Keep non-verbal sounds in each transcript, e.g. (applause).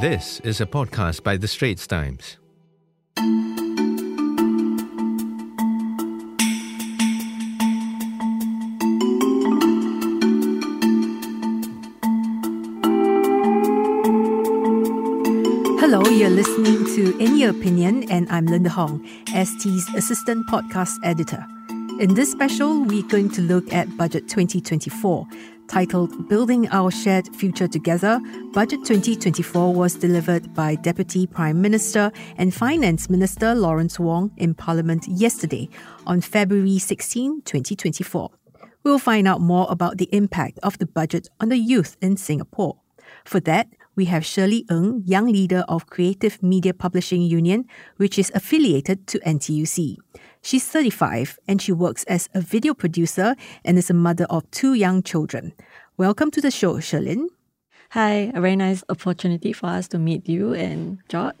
This is a podcast by The Straits Times. Hello, you're listening to In Your Opinion, and I'm Lynda Hong, ST's assistant podcast editor. In this special, we're going to look at Budget 2024. Titled Building Our Shared Future Together, Budget 2024 was delivered by Deputy Prime Minister and Finance Minister Lawrence Wong in Parliament yesterday, on February 16, 2024. We'll find out more about the impact of the budget on the youth in Singapore. For that, we have Cherlyn Ng, young leader of Creative Media Publishing Union, which is affiliated to NTUC. She's 35 and she works as a video producer and is a mother of two young children. Welcome to the show, Cherlyn. Hi, a very nice opportunity for us to meet you and Jod.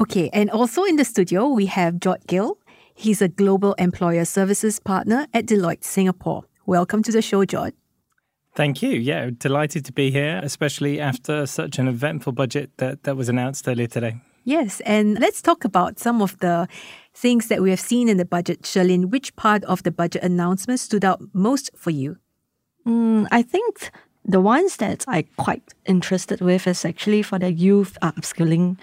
Okay, and also in the studio, we have Jod Gill. He's a global employer services partner at Deloitte Singapore. Welcome to the show, Jod. Thank you. Yeah, delighted to be here, especially after such an eventful budget that, that was announced earlier today. Yes, and let's talk about some of the things that we have seen in the budget. Cherlyn, which part of the budget announcement stood out most for you? Mm, I think the ones that I quite interested with is actually for the youth upskilling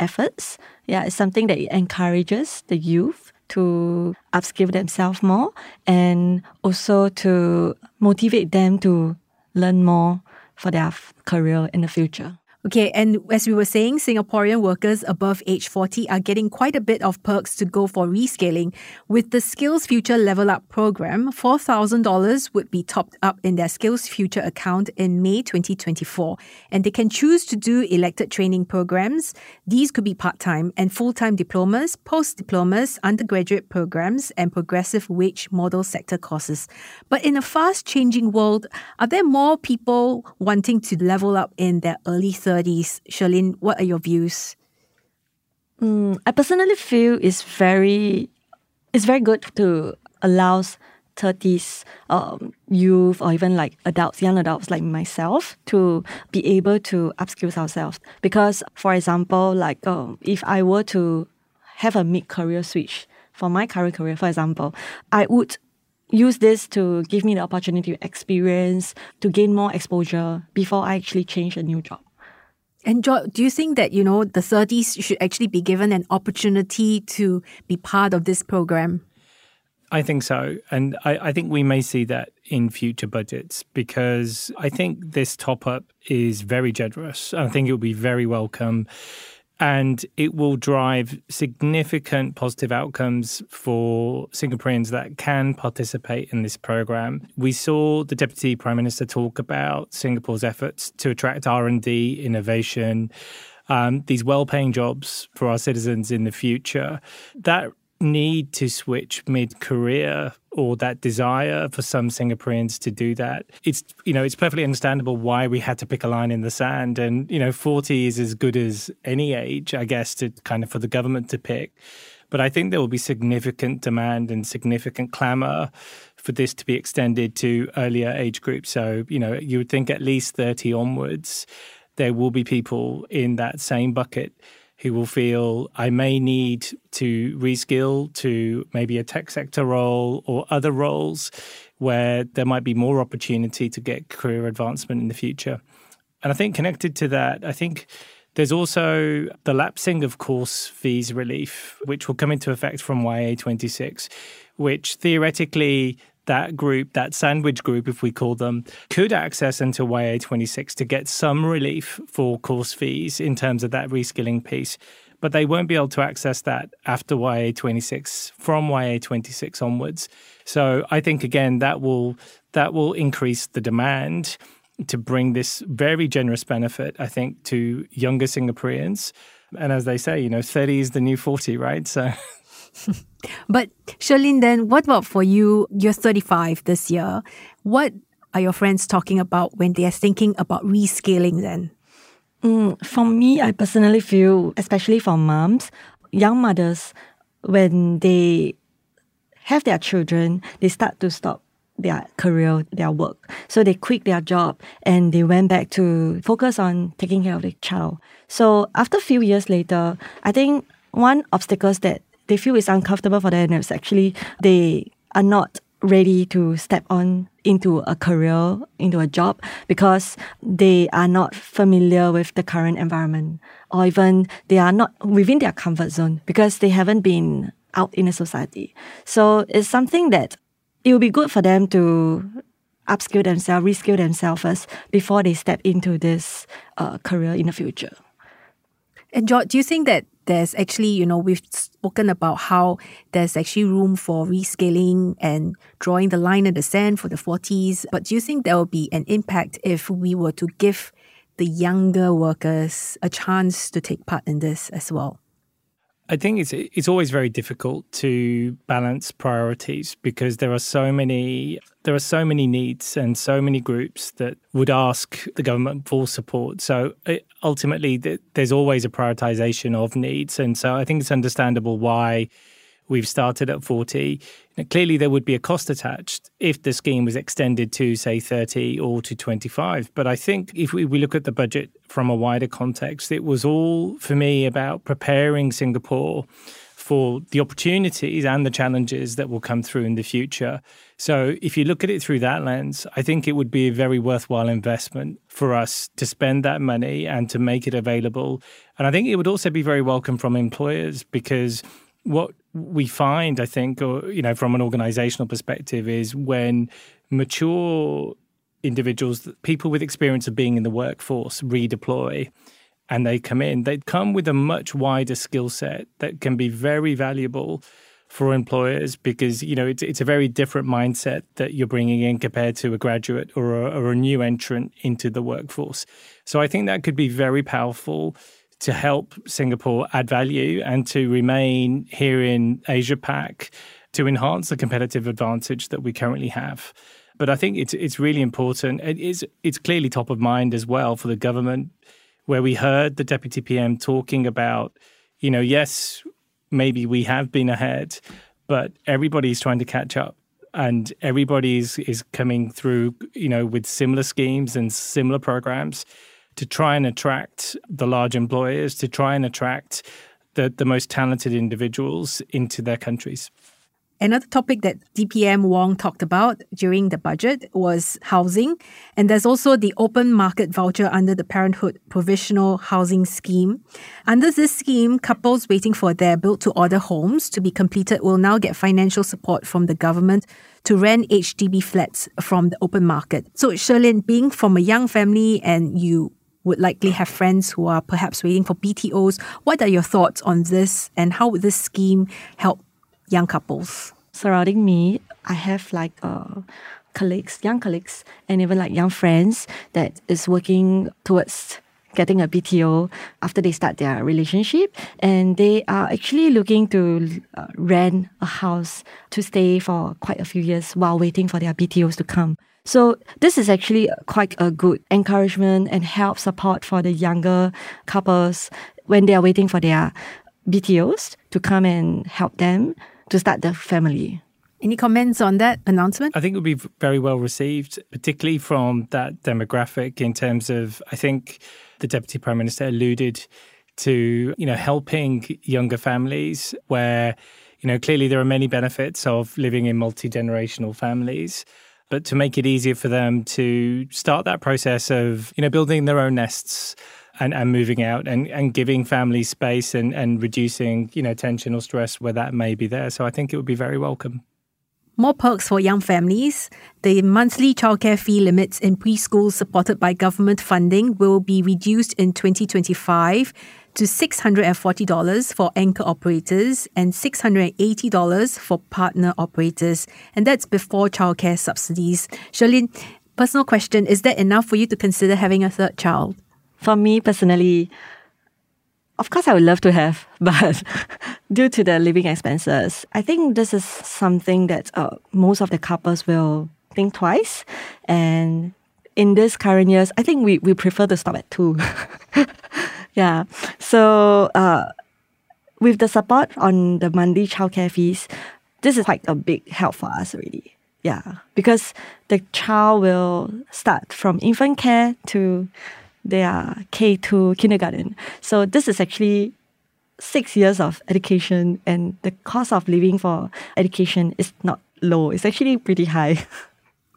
efforts. Yeah, it's something that encourages the youth to upskill themselves more and also to motivate them to learn more for their career in the future. Okay, and as we were saying, Singaporean workers above age 40 are getting quite a bit of perks to go for reskilling. With the SkillsFuture Level Up program, $4,000 would be topped up in their SkillsFuture account in May 2024. And they can choose to do elected training programs. These could be part time and full time diplomas, post diplomas, undergraduate programs, and progressive wage model sector courses. But in a fast changing world, are there more people wanting to level up in their early 30s? 30s. Cherlyn, what are your views? Mm, I personally feel it's very, it's very good to allow 30s um, youth or even like adults, young adults like myself, to be able to upskill ourselves. Because, for example, like um, if I were to have a mid career switch for my current career, for example, I would use this to give me the opportunity to experience, to gain more exposure before I actually change a new job. And do you think that, you know, the 30s should actually be given an opportunity to be part of this program? I think so. And I, I, think we may see that in future budgets because I think this top up is very generous. I think it will be very welcome and it will drive significant positive outcomes for Singaporeans that can participate in this program. We saw the deputy prime minister talk about Singapore's efforts to attract R&D, innovation, um, these well-paying jobs for our citizens in the future. That need to switch mid-career or that desire for some Singaporeans to do that. It's you know it's perfectly understandable why we had to pick a line in the sand, and you know forty is as good as any age, I guess, to kind of for the government to pick. But I think there will be significant demand and significant clamour for this to be extended to earlier age groups. So you know you would think at least thirty onwards, there will be people in that same bucket who will feel I may need to reskill to maybe a tech sector role or other roles where there might be more opportunity to get career advancement in the future. And I think connected to that, I think there's also the lapsing of course fees relief, which will come into effect from YA26, which theoretically that group, that sandwich group, if we call them, could access until YA26 to get some relief for course fees in terms of that reskilling piece. But they won't be able to access that after YA26 from YA26 onwards. So I think again that will that will increase the demand to bring this very generous benefit, I think, to younger Singaporeans. And as they say, you know, 30 is the new 40, right? So (laughs) (laughs) but Cherlyn, then what about for you? You're 35 this year. What are your friends talking about when they are thinking about reskilling then? Mm, for me, I personally feel, especially for moms, young mothers, when they have their children, they start to stop their career, their work. So they quit their job and they went back to focus on taking care of the child. So after a few years later, I think one obstacles that they feel it's uncomfortable for them is actually they are not ready to step on into a career, into a job, because they are not familiar with the current environment, or even they are not within their comfort zone because they haven't been out in a society. So it's something that it will be good for them to upskill themselves, reskill themselves first before they step into this uh, career in the future. And Jod, do you think that there's actually, you know, we've spoken about how there's actually room for reskilling and drawing the line in the sand for the 40s. But do you think there will be an impact if we were to give the younger workers a chance to take part in this as well? I think it's it's always very difficult to balance priorities because there are so many there are so many needs and so many groups that would ask the government for support. So uh, ultimately, there's always a prioritization of needs, and so I think it's understandable why we've started at 40. Now, clearly, there would be a cost attached if the scheme was extended to, say, 30 or to 25. But I think if we, we look at the budget from a wider context, it was all, for me, about preparing Singapore for the opportunities and the challenges that will come through in the future. So, if you look at it through that lens, I think it would be a very worthwhile investment for us to spend that money and to make it available. And I think it would also be very welcome from employers because what we find, I think, or you know, from an organizational perspective, is when mature individuals, people with experience of being in the workforce, redeploy and they come in, they come with a much wider skill set that can be very valuable for employers because you know it's it's a very different mindset that you're bringing in compared to a graduate or a, or a new entrant into the workforce. So I think that could be very powerful to help Singapore add value and to remain here in Asia Pac to enhance the competitive advantage that we currently have. But I think it's it's really important. It is it's clearly top of mind as well for the government, where we heard the deputy PM talking about, you know, yes, maybe we have been ahead, but everybody's trying to catch up and everybody is, is coming through, you know, with similar schemes and similar programs to try and attract the large employers, to try and attract the, the most talented individuals into their countries. Another topic that DPM Wong talked about during the budget was housing. And there's also the open market voucher under the Parenthood Provisional Housing Scheme. Under this scheme, couples waiting for their built to order homes to be completed will now get financial support from the government to rent HDB flats from the open market. So, Cherlyn, being from a young family and you would likely have friends who are perhaps waiting for BTOs. What are your thoughts on this and how would this scheme help young couples? Surrounding me, I have like uh, colleagues, young colleagues, and even like young friends that is working towards getting a BTO after they start their relationship. And they are actually looking to uh, rent a house to stay for quite a few years while waiting for their BTOs to come. So this is actually quite a good encouragement and help support for the younger couples when they are waiting for their BTOs to come and help them to start the family. Any comments on that announcement? I think it would be very well received, particularly from that demographic in terms of, I think the Deputy Prime Minister alluded to, you know, helping younger families where, you know, clearly there are many benefits of living in multi generational families but to make it easier for them to start that process of you know building their own nests and, and moving out and, and giving families space and, and reducing you know tension or stress where that may be there. So I think it would be very welcome. More perks for young families. The monthly childcare fee limits in preschools supported by government funding will be reduced in 2025 to $640 for anchor operators and $680 for partner operators. And that's before childcare subsidies. Cherlyn, personal question Is that enough for you to consider having a third child? For me personally, of course, I would love to have, (laughs) but due to the living expenses, I think this is something that uh, most of the couples will think twice. And in this current years, I think we, we prefer to stop at two. (laughs) Yeah. So uh, with the support on the monthly childcare fees, this is quite a big help for us already. Yeah, because the child will start from infant care to their K2 kindergarten. So this is actually six years of education, and the cost of living for education is not low. It's actually pretty high. (laughs)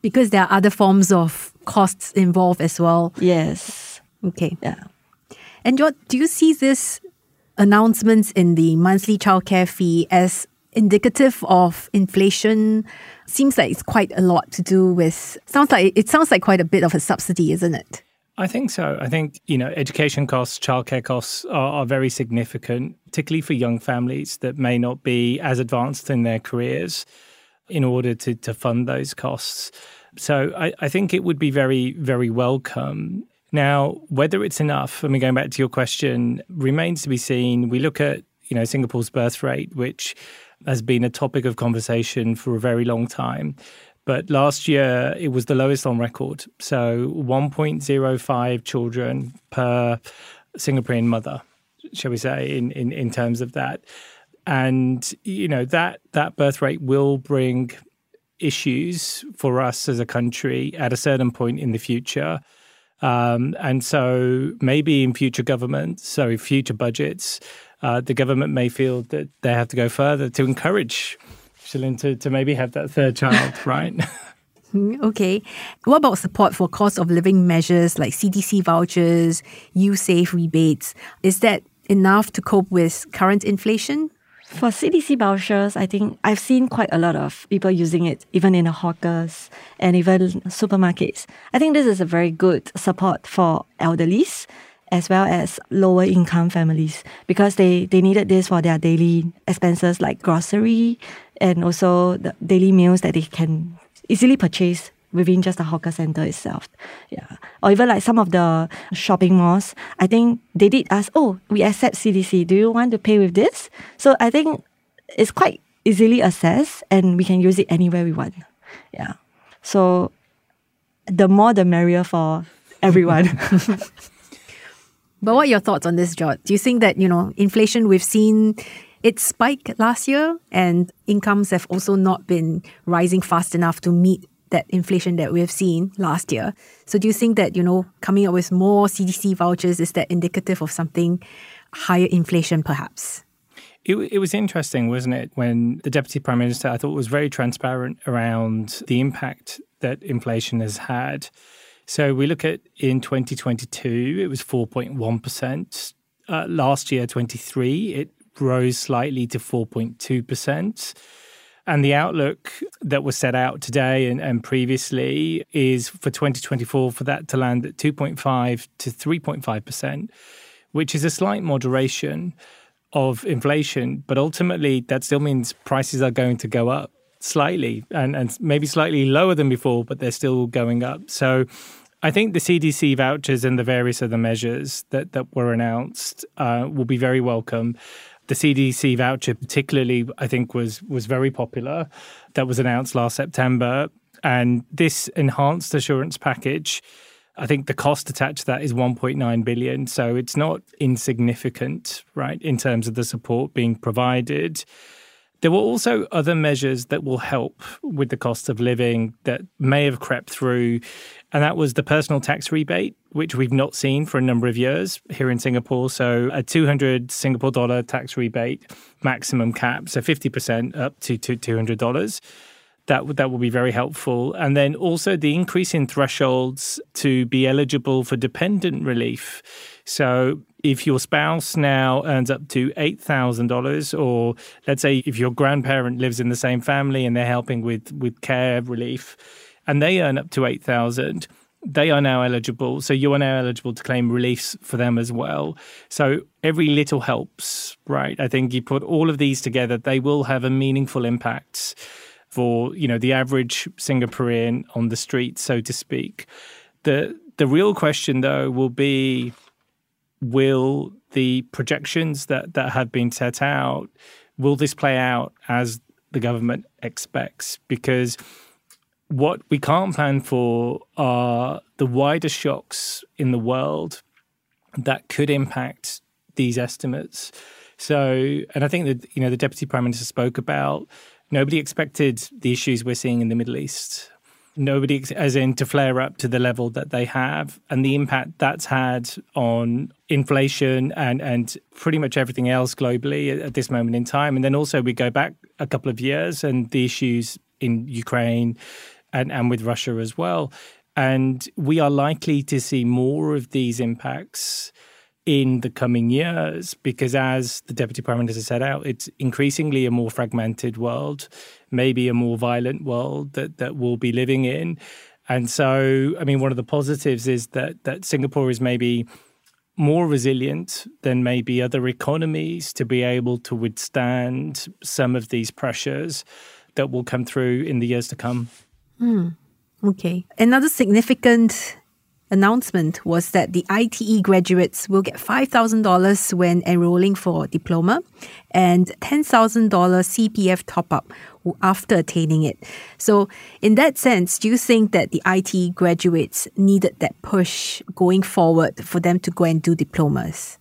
Because there are other forms of costs involved as well. yes. Okay. Yeah. And what do you see this announcements in the monthly childcare fee as indicative of inflation? Seems like it's quite a lot to do with. Sounds like it sounds like quite a bit of a subsidy, isn't it? I think so. I think, you know, education costs, childcare costs are, are very significant, particularly for young families that may not be as advanced in their careers in order to, to fund those costs. So I, I think it would be very, very welcome. Now, whether it's enough, I mean, going back to your question, remains to be seen. We look at, you know, Singapore's birth rate, which has been a topic of conversation for a very long time. But last year, it was the lowest on record. So 1.05 children per Singaporean mother, shall we say, in, in, in terms of that. And, you know, that, that birth rate will bring issues for us as a country at a certain point in the future. Um, and so maybe in future governments, so future budgets, uh, the government may feel that they have to go further to encourage Cherlyn to, to maybe have that third child, (laughs) right? Mm, Okay. What about support for cost of living measures like CDC vouchers, U-Save rebates? Is that enough to cope with current inflation? For CDC vouchers, I think I've seen quite a lot of people using it, even in the hawkers and even supermarkets. I think this is a very good support for elderlies as well as lower income families because they, they needed this for their daily expenses like grocery and also the daily meals that they can easily purchase within just the hawker center itself. Yeah. Or even like some of the shopping malls, I think they did ask, oh, we accept CDC. Do you want to pay with this? So I think it's quite easily accessed and we can use it anywhere we want. Yeah. So the more the merrier for everyone. (laughs) (laughs) But what are your thoughts on this, Jod? Do you think that, you know, inflation we've seen it spiked last year and incomes have also not been rising fast enough to meet that inflation that we have seen last year. So do you think that, you know, coming up with more CDC vouchers is that indicative of something higher inflation perhaps? It, it was interesting, wasn't it, when the Deputy Prime Minister, I thought, was very transparent around the impact that inflation has had. So we look at in 2022, it was 4.1%. Uh, last year, 23, it rose slightly to 4.2%. And the outlook that was set out today and, and previously is for 2024 for that to land at 2.5 to 3.5%, which is a slight moderation of inflation. But ultimately, that still means prices are going to go up slightly and, and maybe slightly lower than before, but they're still going up. So I think the CDC vouchers and the various other measures that, that were announced uh, will be very welcome. The CDC voucher, particularly, I think was was very popular. That was announced last September, and this enhanced assurance package. I think the cost attached to that is 1.9 billion, so it's not insignificant, right, in terms of the support being provided. There were also other measures that will help with the cost of living that may have crept through, and that was the personal tax rebate, which we've not seen for a number of years here in Singapore. So a 200 Singapore dollar tax rebate maximum cap, so 50% up to $200 that would that will be very helpful. And then also the increase in thresholds to be eligible for dependent relief. So if your spouse now earns up to eight thousand dollars, or let's say if your grandparent lives in the same family and they're helping with with care relief, and they earn up to eight thousand. They are now eligible, so you are now eligible to claim reliefs for them as well. So every little helps, right? I think you put all of these together, they will have a meaningful impact for you know the average Singaporean on the street, so to speak. The the real question though will be will the projections that, that have been set out will this play out as the government expects? Because what we can't plan for are the wider shocks in the world that could impact these estimates. So, and I think that you know the deputy prime minister spoke about Nobody expected the issues we're seeing in the Middle East. Nobody, as in to flare up to the level that they have, and the impact that's had on inflation and, and pretty much everything else globally at this moment in time. And then also, we go back a couple of years and the issues in Ukraine and, and with Russia as well. And we are likely to see more of these impacts in the coming years because, as the Deputy Prime Minister set out, it's increasingly a more fragmented world, maybe a more violent world that, that we'll be living in. And so, I mean, one of the positives is that, that Singapore is maybe more resilient than maybe other economies to be able to withstand some of these pressures that will come through in the years to come. Mm. Okay. Another significant announcement was that the ITE graduates will get $5,000 when enrolling for diploma and $10,000 CPF top up after attaining it. So, in that sense, do you think that the ITE graduates needed that push going forward for them to go and do diplomas?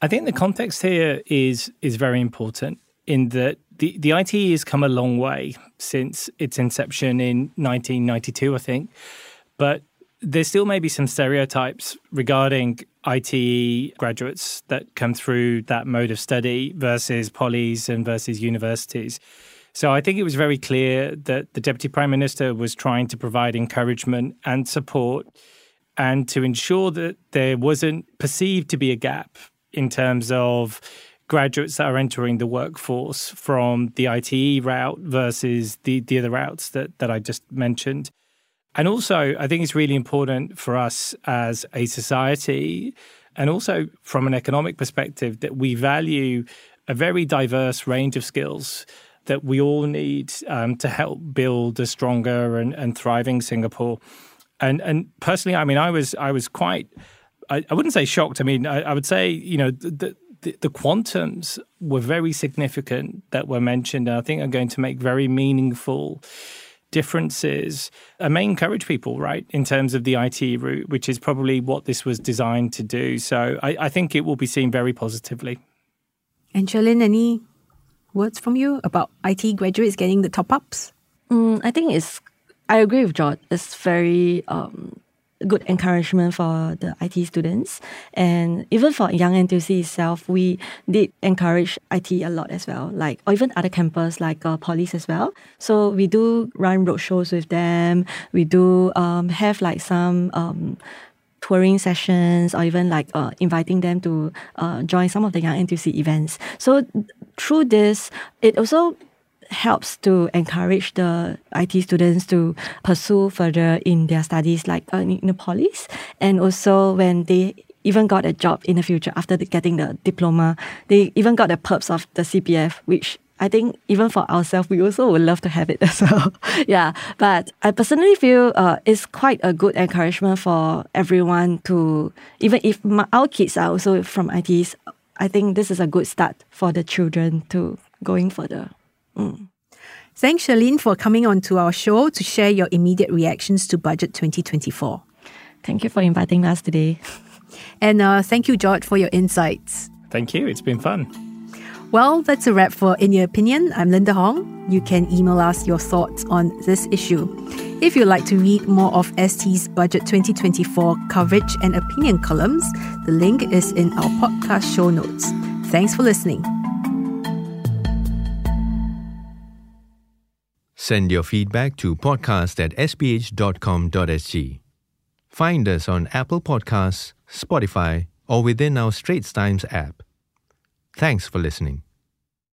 I think the context here is is very important in that the, the ITE has come a long way since its inception in 1992, I think. But there still may be some stereotypes regarding ITE graduates that come through that mode of study versus polys and versus universities. So I think it was very clear that the Deputy Prime Minister was trying to provide encouragement and support and to ensure that there wasn't perceived to be a gap in terms of graduates that are entering the workforce from the ITE route versus the, the other routes that, that I just mentioned. And also, I think it's really important for us as a society and also from an economic perspective that we value a very diverse range of skills that we all need um, to help build a stronger and, and thriving Singapore. And and personally, I mean, I was I was quite I, I wouldn't say shocked. I mean, I, I would say you know the, the, the quantums were very significant that were mentioned. And I think are going to make very meaningful differences and may encourage people, right, in terms of the ITE route, which is probably what this was designed to do. So I, I think it will be seen very positively. And Cherlyn, any words from you about ITE graduates getting the top ups? Mm, I think it's, I agree with Jod. It's very um, good encouragement for the ITE students. And even for Young NTUC itself, we did encourage ITE a lot as well, like or even other campus like uh, Polys as well. So we do run roadshows with them. We do um, have like some um, touring sessions or even like uh, inviting them to uh, join some of the Young NTUC events. So through this, it also helps to encourage the ITE students to pursue further in their studies, like uh, in the polys, and also when they even got a job in the future after getting the diploma, they even got the perks of the CPF, which I think even for ourselves, we also would love to have it (laughs) as well. yeah, but I personally feel uh, it's quite a good encouragement for everyone to, even if my, our kids are also from ITEs, I think this is a good start for the children to going further. Mm. Thanks, Cherlyn, for coming on to our show to share your immediate reactions to Budget 2024. Thank you for inviting us today. (laughs) And uh, thank you, Jod, for your insights. Thank you. It's been fun. Well, that's a wrap for In Your Opinion. I'm Lynda Hong. You can email us your thoughts on this issue. If you'd like to read more of ST's Budget 2024 coverage and opinion columns, the link is in our podcast show notes. Thanks for listening. Send your feedback to podcast at sph.com.sg. Find us on Apple Podcasts, Spotify, or within our Straits Times app. Thanks for listening.